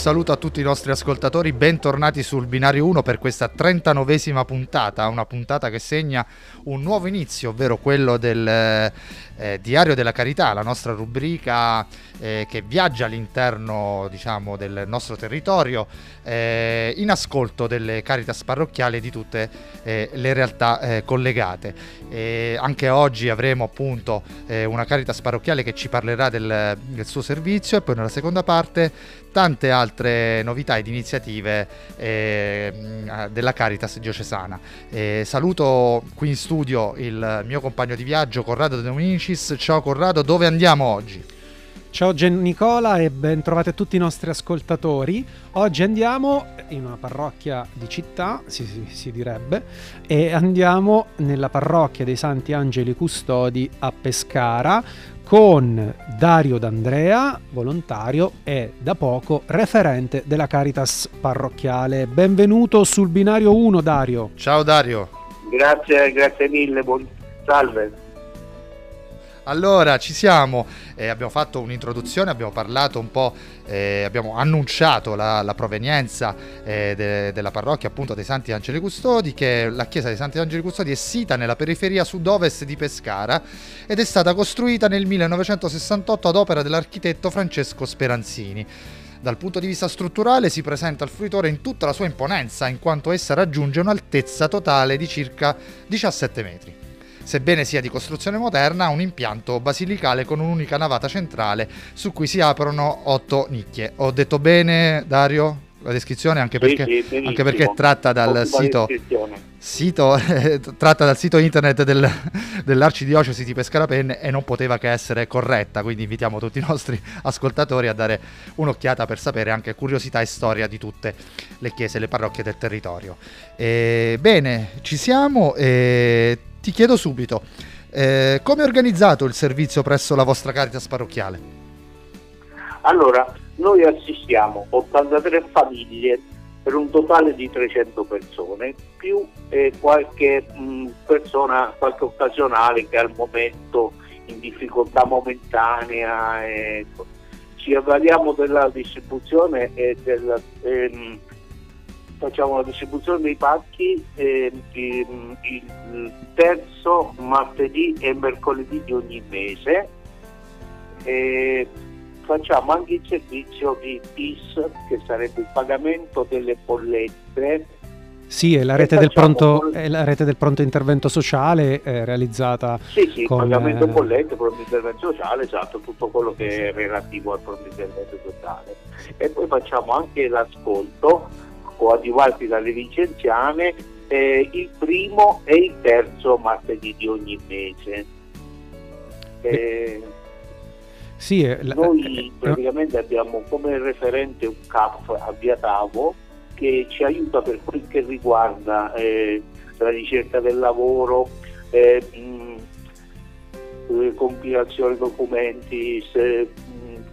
saluto a tutti i nostri ascoltatori, bentornati sul Binario 1 per questa 39esima puntata, una puntata che segna un nuovo inizio, ovvero quello del eh, Diario della Carità, la nostra rubrica eh, che viaggia all'interno diciamo, del nostro territorio eh, in ascolto delle Caritas parrocchiali e di tutte eh, le realtà eh, collegate. anche oggi avremo appunto eh, una Caritas parrocchiale che ci parlerà del, del suo servizio e poi nella seconda parte tante altre novità ed iniziative della Caritas diocesana. Saluto qui in studio il mio compagno di viaggio Corrado De Dominicis. Ciao Corrado, dove andiamo oggi? Ciao Gian Nicola e ben trovati a tutti i nostri ascoltatori. Oggi andiamo in una parrocchia di città, si, si, si, direbbe, e andiamo nella parrocchia dei Santi Angeli Custodi a Pescara con Dario D'Andrea, volontario e da poco referente della Caritas parrocchiale. Benvenuto sul binario 1 Dario. Ciao Dario. Grazie, grazie mille, buon... salve. Allora, ci siamo, eh, abbiamo fatto un'introduzione, abbiamo parlato un po', eh, abbiamo annunciato la, la provenienza eh, de, della parrocchia appunto dei Santi Angeli Custodi, che la chiesa dei Santi Angeli Custodi è sita nella periferia sud-ovest di Pescara ed è stata costruita nel 1968 ad opera dell'architetto Francesco Speranzini. Dal punto di vista strutturale si presenta il fruitore in tutta la sua imponenza, in quanto essa raggiunge un'altezza totale di circa 17 metri sebbene sia di costruzione moderna, ha un impianto basilicale con un'unica navata centrale su cui si aprono otto nicchie. Ho detto bene, Dario? La descrizione anche perché, sì, anche perché tratta dal sito, sito eh, tratta dal sito internet del, dell'Arcidiocesi di Pescarapenne e non poteva che essere corretta, quindi invitiamo tutti i nostri ascoltatori a dare un'occhiata per sapere anche curiosità e storia di tutte le chiese e le parrocchie del territorio. E, bene, ci siamo. E ti chiedo subito, eh, come è organizzato il servizio presso la vostra Caritas parrocchiale? Allora, noi assistiamo 83 famiglie per un totale di 300 persone, più eh, qualche mh, persona, qualche occasionale che al momento in difficoltà momentanea. Eh, ci avvaliamo della distribuzione e del, ehm, facciamo la distribuzione dei pacchi eh, il terzo martedì e mercoledì di ogni mese e facciamo anche il servizio di PIS che sarebbe il pagamento delle bollette sì, è la rete, del pronto, è la rete del pronto intervento sociale eh, realizzata. Sì, sì, con, pagamento eh... bollette, pronto intervento sociale, esatto, tutto quello che è relativo al pronto intervento sociale. E poi facciamo anche l'ascolto coadiuvati dalle licenziane eh, il primo e il terzo martedì di ogni mese. Eh, sì, eh, noi eh, praticamente abbiamo come referente un CAF a Via Tavo che ci aiuta per quel che riguarda eh, la ricerca del lavoro, eh, compilazione documenti, se,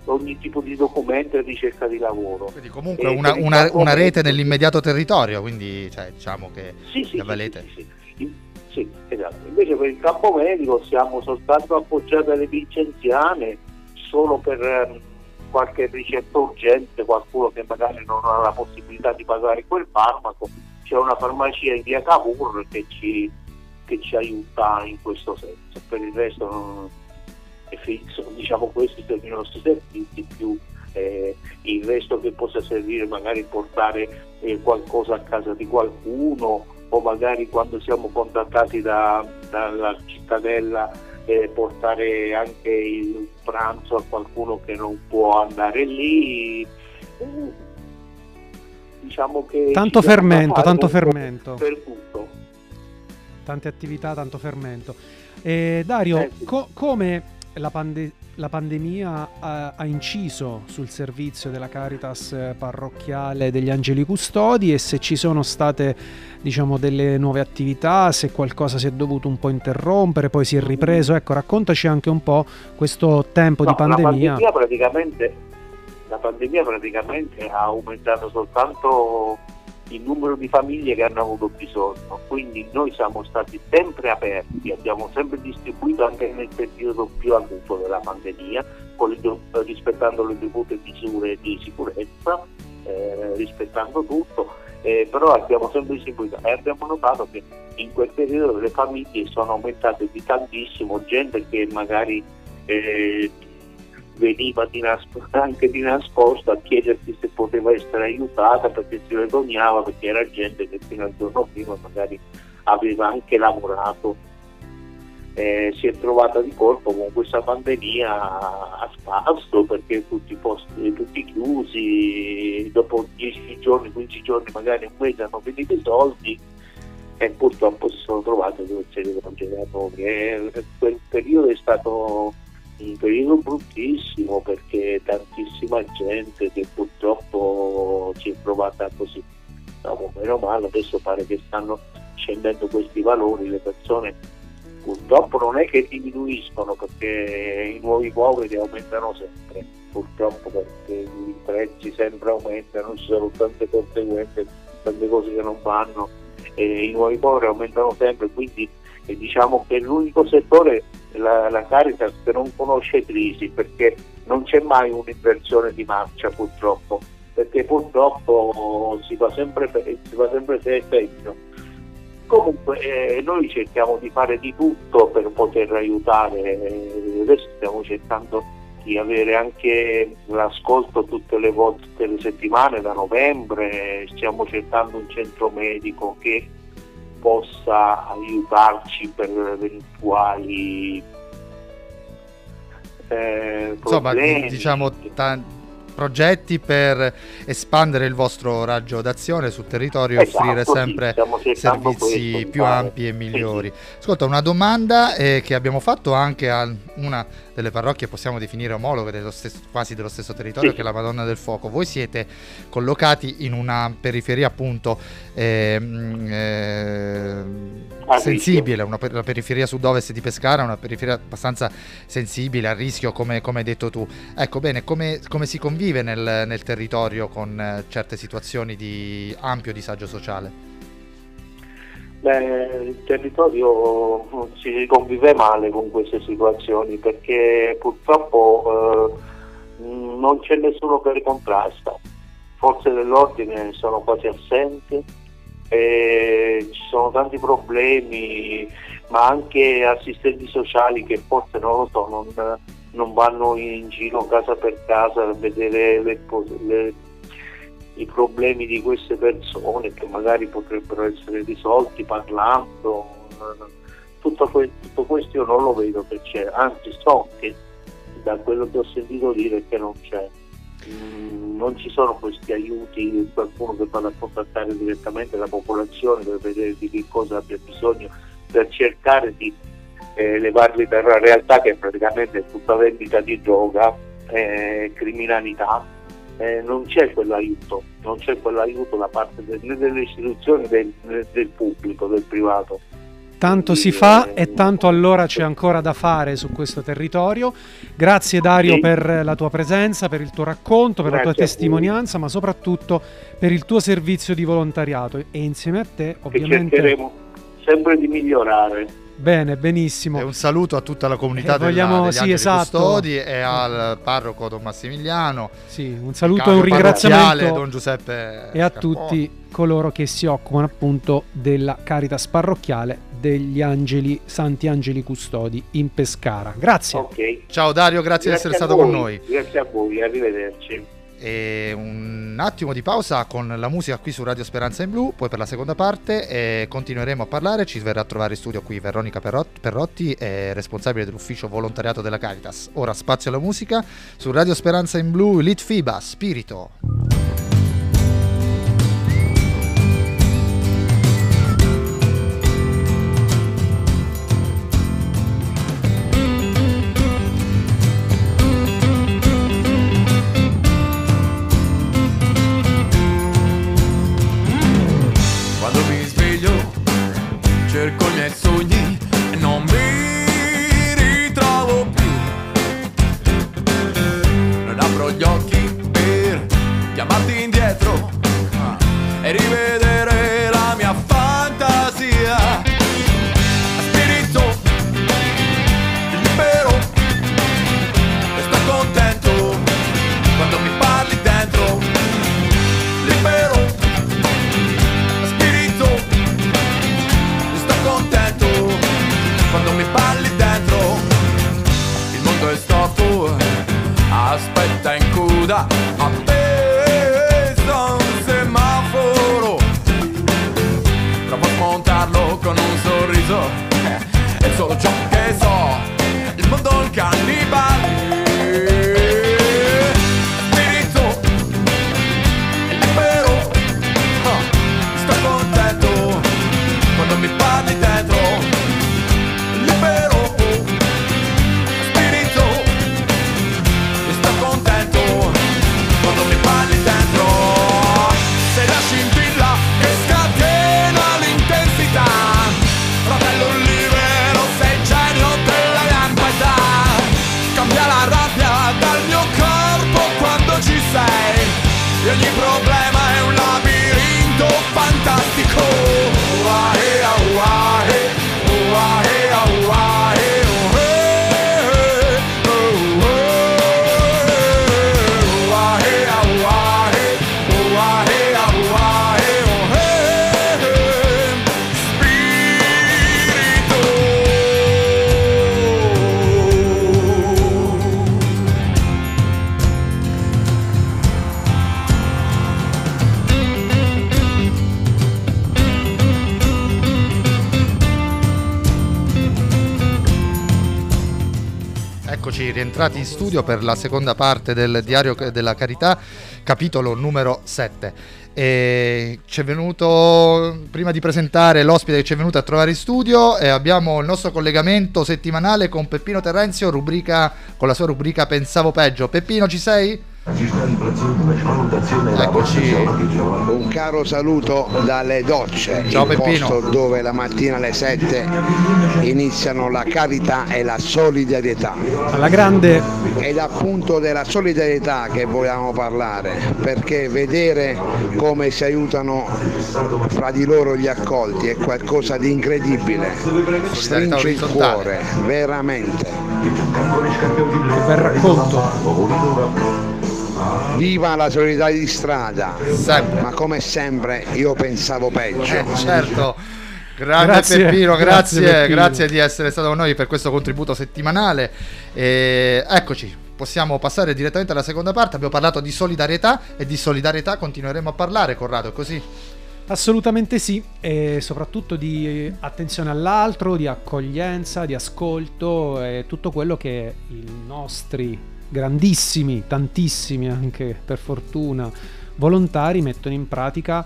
ogni tipo di documento e ricerca di lavoro. Quindi comunque una, una, una, rete nell'immediato territorio, quindi cioè, diciamo che sì, sì, avvalete. Sì, sì, sì, esatto. Invece per il campo medico siamo soltanto appoggiati alle licenziane solo per um, qualche ricetta urgente, qualcuno che magari non ha la possibilità di pagare quel farmaco, c'è una farmacia in via Cavour che ci, che ci aiuta in questo senso, per il resto non sono diciamo questi sono i nostri servizi più eh, il resto che possa servire magari portare eh, qualcosa a casa di qualcuno o magari quando siamo contattati da, dalla cittadella eh, portare anche il pranzo a qualcuno che non può andare lì. Diciamo che tanto fermento tanto fermento. per tutto. Tante attività tanto fermento. Eh, Dario eh, co- come la, pande- la pandemia ha, ha, inciso sul servizio della Caritas parrocchiale degli Angeli Custodi e se ci sono state diciamo delle nuove attività, se qualcosa si è dovuto un po' interrompere, poi si è ripreso. Ecco, raccontaci anche un po' questo tempo no, di pandemia. La pandemia la pandemia praticamente ha aumentato soltanto il numero di famiglie che hanno avuto bisogno, quindi noi siamo stati sempre aperti, abbiamo sempre distribuito anche nel periodo più acuto della pandemia, rispettando le dovute misure di sicurezza eh, rispettando tutto, eh, però abbiamo sempre seguito e abbiamo notato che in quel periodo le famiglie sono aumentate di tantissimo, gente che magari eh, veniva di nascosto, anche di nascosto a chiedersi se poteva essere aiutata perché si vergognava perché era gente che fino al giorno prima magari aveva anche lavorato. Eh, si è trovata di colpo con questa pandemia a spasso perché tutti posti tutti chiusi dopo 10 giorni, 15 giorni magari un mese hanno finito i soldi e purtroppo si sono trovate due serie di congelatori quel periodo è stato un periodo bruttissimo perché tantissima gente che purtroppo si è trovata così. No, meno male adesso pare che stanno scendendo questi valori le persone purtroppo non è che diminuiscono perché i nuovi poveri aumentano sempre purtroppo perché i prezzi sempre aumentano ci sono tante conseguenze tante cose che non vanno e i nuovi poveri aumentano sempre quindi eh, diciamo che l'unico settore la, la Caritas non conosce crisi perché non c'è mai un'inversione di marcia purtroppo, perché purtroppo si va sempre, si va sempre peggio. Comunque eh, noi cerchiamo di fare di tutto per poter aiutare, eh, adesso stiamo cercando di avere anche l'ascolto tutte le volte, tutte le settimane da novembre, stiamo cercando un centro medico che possa aiutarci per eventuali eh, Insomma, diciamo t- progetti per espandere il vostro raggio d'azione sul territorio e esatto, offrire sempre sì, servizi più ampi e migliori. Sì, sì. Ascolta, una domanda eh, che abbiamo fatto anche a una delle parrocchie possiamo definire omologhe dello stesso, quasi dello stesso territorio sì. che è la Madonna del Fuoco. Voi siete collocati in una periferia appunto eh, eh, sensibile, una, la periferia sud-ovest di Pescara, una periferia abbastanza sensibile a rischio come, come hai detto tu. Ecco bene, come, come si convive nel, nel territorio con eh, certe situazioni di ampio disagio sociale? Beh, il territorio si convive male con queste situazioni perché purtroppo eh, non c'è nessuno che le contrasta. Forze dell'ordine sono quasi assenti, ci sono tanti problemi, ma anche assistenti sociali che forse non lo so, non, non vanno in giro casa per casa a vedere le, le i problemi di queste persone che magari potrebbero essere risolti parlando. Tutto, que- tutto questo io non lo vedo che c'è, anzi so che da quello che ho sentito dire che non c'è. Mm, non ci sono questi aiuti, qualcuno che vada a contattare direttamente la popolazione per vedere di che cosa abbia bisogno, per cercare di eh, levarli dalla realtà che praticamente è tutta vendita di droga, eh, criminalità eh, non c'è quell'aiuto, non c'è quell'aiuto da parte de- né delle istituzioni del, del, pubblico, del privato. Tanto si fa e tanto allora c'è ancora da fare su questo territorio. Grazie Dario sì. per la tua presenza, per il tuo racconto, per Grazie la tua testimonianza, ma soprattutto per il tuo servizio di volontariato e insieme a te ovviamente... Che cercheremo sempre di migliorare Bene, benissimo. E un saluto a tutta la comunità eh, vogliamo, della, sì, esatto. Custodi e al parroco Don Massimiliano. Sì, un saluto e un ringraziamento Don Giuseppe e a tutti coloro che si occupano appunto della Caritas parrocchiale degli Angeli Santi Angeli Custodi in Pescara. Grazie. Okay. Ciao Dario, grazie, grazie di essere stato voi. con noi. Grazie a voi, arrivederci. E un attimo di pausa con la musica qui su Radio Speranza in Blu, poi per la seconda parte eh, continueremo a parlare, ci verrà a trovare in studio qui Veronica Perrotti, responsabile dell'ufficio volontariato della Caritas. Ora spazio alla musica su Radio Speranza in Blu, Litfiba, Spirito. Rientrati in studio per la seconda parte del Diario della Carità, capitolo numero 7. E ci è venuto, prima di presentare l'ospite che ci è venuto a trovare in studio, eh, abbiamo il nostro collegamento settimanale con Peppino Terrenzio, rubrica, con la sua rubrica Pensavo peggio. Peppino, ci sei? Eccoci. Un caro saluto dalle docce, Ciao il Peppino. posto dove la mattina alle 7 iniziano la carità e la solidarietà. Alla grande. Ed appunto della solidarietà che vogliamo parlare, perché vedere come si aiutano fra di loro gli accolti è qualcosa di incredibile. Stringe il cuore, veramente. Che bel racconto. Viva la solidarietà di strada! Sempre. Ma come sempre io pensavo peggio. Eh, certo. Grande grazie, Peppino, grazie, grazie, grazie, di essere stato con noi per questo contributo settimanale. E eccoci, possiamo passare direttamente alla seconda parte. Abbiamo parlato di solidarietà e di solidarietà continueremo a parlare, Corrado, è così? Assolutamente sì, e soprattutto di attenzione all'altro, di accoglienza, di ascolto e tutto quello che i nostri grandissimi, tantissimi anche per fortuna, volontari mettono in pratica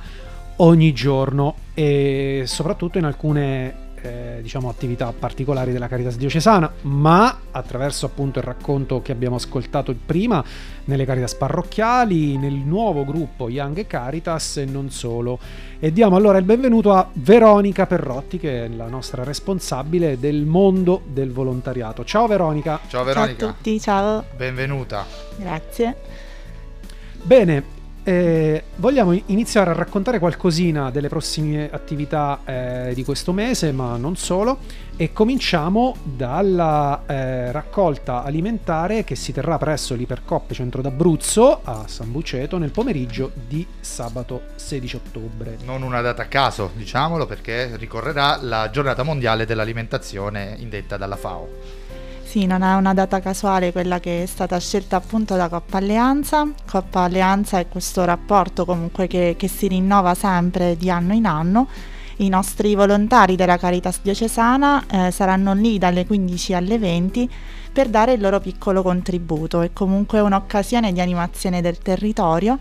ogni giorno e soprattutto in alcune eh, diciamo, attività particolari della Caritas diocesana, ma attraverso appunto il racconto che abbiamo ascoltato prima nelle Caritas parrocchiali, nel nuovo gruppo Young Caritas e non solo. E diamo allora il benvenuto a Veronica Perrotti, che è la nostra responsabile del mondo del volontariato. Ciao Veronica. Ciao Veronica. Ciao a tutti, ciao. Benvenuta. Grazie. Bene, eh, vogliamo iniziare a raccontare qualcosina delle prossime attività eh, di questo mese, ma non solo, e cominciamo dalla eh, raccolta alimentare che si terrà presso l'Ipercoppe Centro d'Abruzzo a San Buceto nel pomeriggio di sabato 16 ottobre. Non una data a caso, diciamolo, perché ricorrerà la giornata mondiale dell'alimentazione indetta dalla FAO. Sì, non è una data casuale quella che è stata scelta appunto da Coppa Alleanza. Coppa Alleanza è questo rapporto comunque che, che si rinnova sempre di anno in anno. I nostri volontari della Caritas diocesana eh, saranno lì dalle 15 alle 20 per dare il loro piccolo contributo. È comunque un'occasione di animazione del territorio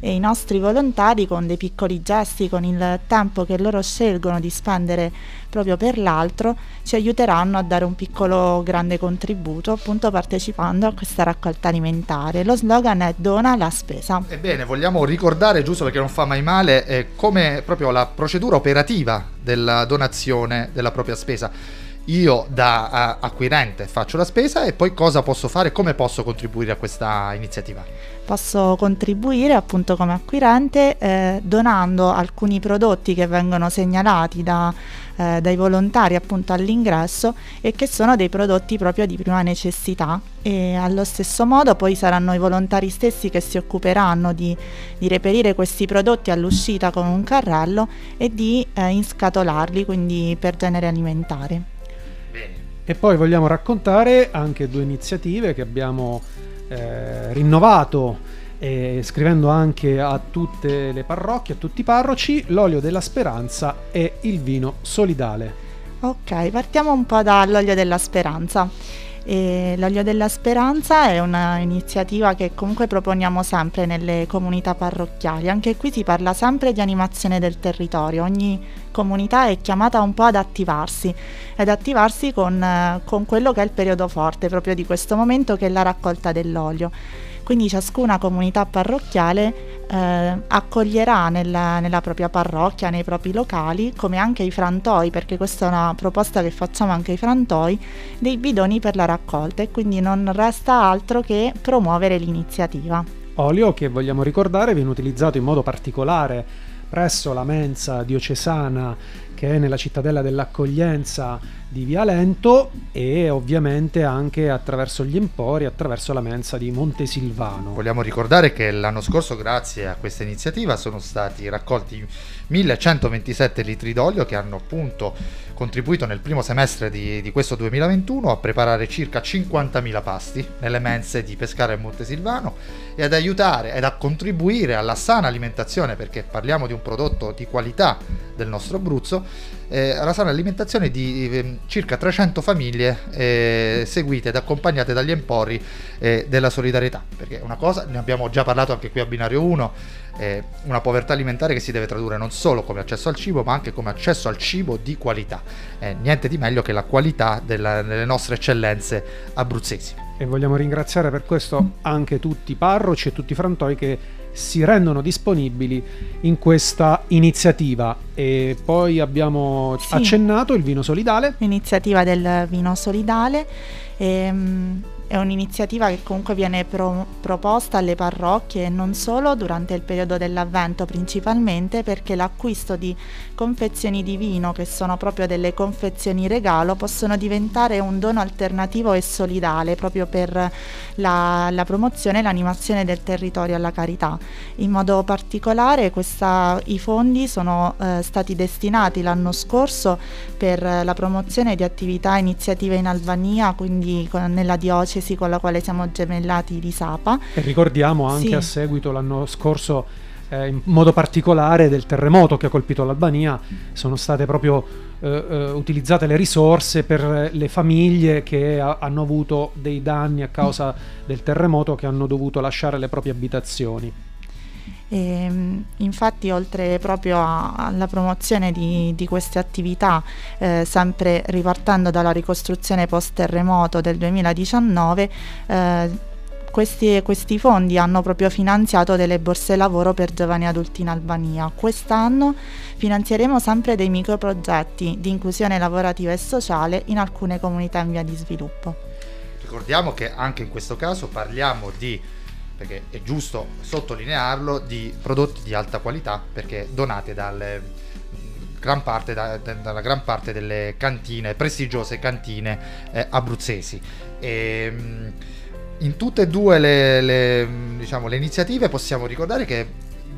e i nostri volontari con dei piccoli gesti, con il tempo che loro scelgono di spendere proprio per l'altro, ci aiuteranno a dare un piccolo grande contributo appunto partecipando a questa raccolta alimentare. Lo slogan è dona la spesa. Ebbene, vogliamo ricordare, giusto perché non fa mai male, eh, come proprio la procedura operativa della donazione della propria spesa io da uh, acquirente faccio la spesa e poi cosa posso fare, come posso contribuire a questa iniziativa? Posso contribuire appunto come acquirente eh, donando alcuni prodotti che vengono segnalati da, eh, dai volontari appunto all'ingresso e che sono dei prodotti proprio di prima necessità e allo stesso modo poi saranno i volontari stessi che si occuperanno di, di reperire questi prodotti all'uscita con un carrello e di eh, inscatolarli quindi per genere alimentare. E poi vogliamo raccontare anche due iniziative che abbiamo eh, rinnovato eh, scrivendo anche a tutte le parrocchie, a tutti i parroci, l'olio della speranza e il vino solidale. Ok, partiamo un po' dall'olio della speranza. E l'olio della speranza è un'iniziativa che comunque proponiamo sempre nelle comunità parrocchiali. Anche qui si parla sempre di animazione del territorio. Ogni comunità è chiamata un po' ad attivarsi, ad attivarsi con, con quello che è il periodo forte proprio di questo momento che è la raccolta dell'olio. Quindi ciascuna comunità parrocchiale eh, accoglierà nella, nella, propria parrocchia, nei propri locali, come anche i frantoi, perché questa è una proposta che facciamo anche ai frantoi, dei bidoni per la raccolta e quindi non resta altro che promuovere l'iniziativa. Olio che vogliamo ricordare viene utilizzato in modo particolare presso la mensa diocesana che è nella cittadella dell'accoglienza di Via Lento e ovviamente anche attraverso gli empori, attraverso la mensa di Montesilvano. Vogliamo ricordare che l'anno scorso grazie a questa iniziativa sono stati raccolti 1127 litri d'olio che hanno appunto contribuito nel primo semestre di, di questo 2021 a preparare circa 50.000 pasti nelle mense di Pescara e Montesilvano e ad aiutare ed a contribuire alla sana alimentazione perché parliamo di un prodotto di qualità del nostro Abruzzo eh, alla sana alimentazione di eh, circa 300 famiglie eh, seguite ed accompagnate dagli empori eh, della solidarietà, perché una cosa, ne abbiamo già parlato anche qui a Binario 1, eh, una povertà alimentare che si deve tradurre non solo come accesso al cibo, ma anche come accesso al cibo di qualità. Eh, niente di meglio che la qualità della, delle nostre eccellenze abruzzesi. E vogliamo ringraziare per questo anche tutti i parroci e tutti i frantoi che si rendono disponibili in questa iniziativa. E poi abbiamo sì. accennato il vino solidale. L'iniziativa del vino solidale. Ehm, è un'iniziativa che comunque viene pro- proposta alle parrocchie e non solo durante il periodo dell'avvento principalmente perché l'acquisto di confezioni di vino che sono proprio delle confezioni regalo possono diventare un dono alternativo e solidale proprio per la, la promozione e l'animazione del territorio alla carità. In modo particolare questa, i fondi sono eh, stati destinati l'anno scorso per la promozione di attività e iniziative in Albania, quindi con, nella diocesi diocesi con la quale siamo gemellati di Sapa. E ricordiamo anche sì. a seguito l'anno scorso eh, in modo particolare del terremoto che ha colpito l'Albania, sono state proprio eh, eh, utilizzate le risorse per le famiglie che ha, hanno avuto dei danni a causa del terremoto che hanno dovuto lasciare le proprie abitazioni. E, ehm, infatti oltre proprio a, alla promozione di, di queste attività, eh, sempre ripartendo dalla ricostruzione post terremoto del 2019, eh, questi, questi, fondi hanno proprio finanziato delle borse lavoro per giovani adulti in Albania. Quest'anno finanzieremo sempre dei microprogetti di inclusione lavorativa e sociale in alcune comunità in via di sviluppo. Ricordiamo che anche in questo caso parliamo di perché è giusto sottolinearlo, di prodotti di alta qualità perché donate dalle, gran parte, da, dalla gran parte delle cantine, prestigiose cantine eh, abruzzesi. E, ehm, in tutte e due le, le, diciamo, le iniziative possiamo ricordare che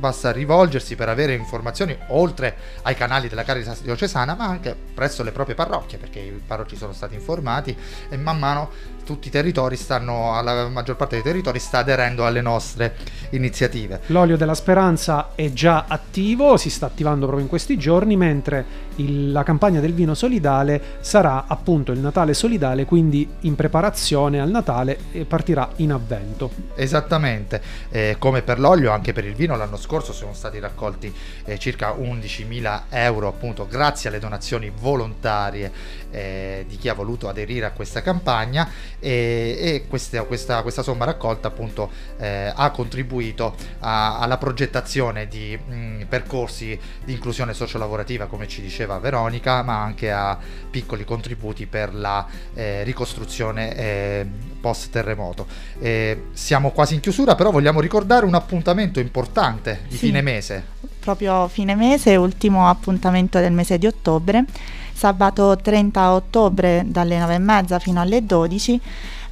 basta rivolgersi per avere informazioni oltre ai canali della Caritas diocesana ma anche presso le proprie parrocchie perché i parroci sono stati informati e man mano tutti i territori stanno, la maggior parte dei territori sta aderendo alle nostre iniziative. L'olio della speranza è già attivo, si sta attivando proprio in questi giorni, mentre il, la campagna del vino solidale sarà appunto il Natale solidale, quindi in preparazione al Natale e partirà in avvento. Esattamente, eh, come per l'olio anche per il vino l'anno scorso sono stati raccolti eh, circa 11.000 euro appunto grazie alle donazioni volontarie eh, di chi ha voluto aderire a questa campagna e, e questa, questa, questa, somma raccolta appunto eh, ha contribuito a, alla progettazione di mh, percorsi di inclusione sociolavorativa come ci diceva Veronica ma anche a piccoli contributi per la eh, ricostruzione eh, post terremoto. siamo quasi in chiusura però vogliamo ricordare un appuntamento importante di sì, fine mese. Proprio fine mese, ultimo appuntamento del mese di ottobre sabato 30 ottobre dalle 9.30 fino alle 12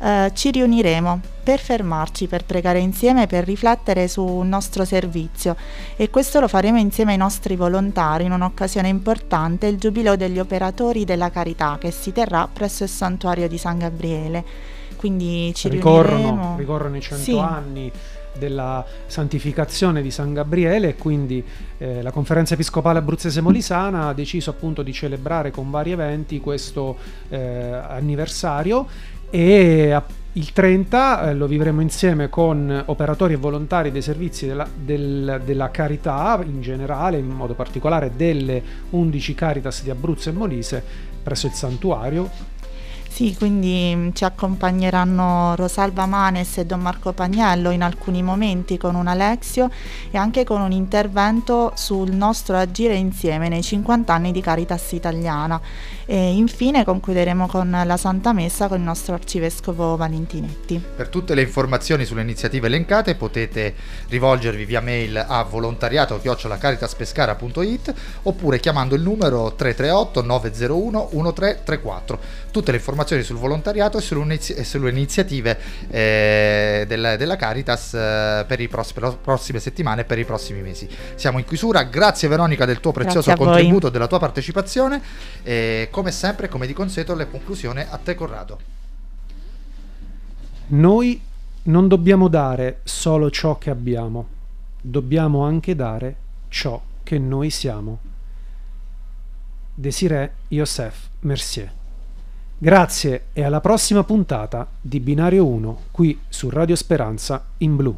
eh, ci riuniremo per fermarci, per pregare insieme, per riflettere sul nostro servizio e questo lo faremo insieme ai nostri volontari in un'occasione importante, il Giubileo degli operatori della carità che si terrà presso il santuario di San Gabriele. Quindi ci ricorrono, riuniremo. ricorrono i 100 sì. anni della santificazione di San Gabriele e quindi eh, la conferenza episcopale abruzzese molisana ha deciso appunto di celebrare con vari eventi questo eh, anniversario e il 30 eh, lo vivremo insieme con operatori e volontari dei servizi della, del, della carità in generale, in modo particolare delle 11 Caritas di Abruzzo e Molise presso il santuario sì, quindi mm, ci accompagneranno Rosalba Manes e Don Marco Pagnello in alcuni momenti con un Alexio e anche con un intervento sul nostro agire insieme nei 50 anni di Caritas Italiana. E infine concluderemo con la Santa Messa con il nostro arcivescovo Valentinetti. Per tutte le informazioni sulle iniziative elencate potete rivolgervi via mail a volontariato-caritaspescara.it oppure chiamando il numero 338 901 1334. Tutte le informazioni sul volontariato e sulle, inizi- sulle iniziative eh, del, della Caritas eh, per, pross- per, le prossime settimane e per i prossimi mesi. Siamo in chiusura, grazie Veronica del tuo prezioso contributo e della tua partecipazione. E come sempre, come di consueto, la conclusione a te Corrado. Noi non dobbiamo dare solo ciò che abbiamo, dobbiamo anche dare ciò che noi siamo. Desiree Youssef Mercier. Grazie e alla prossima puntata di Binario 1 qui su Radio Speranza in blu.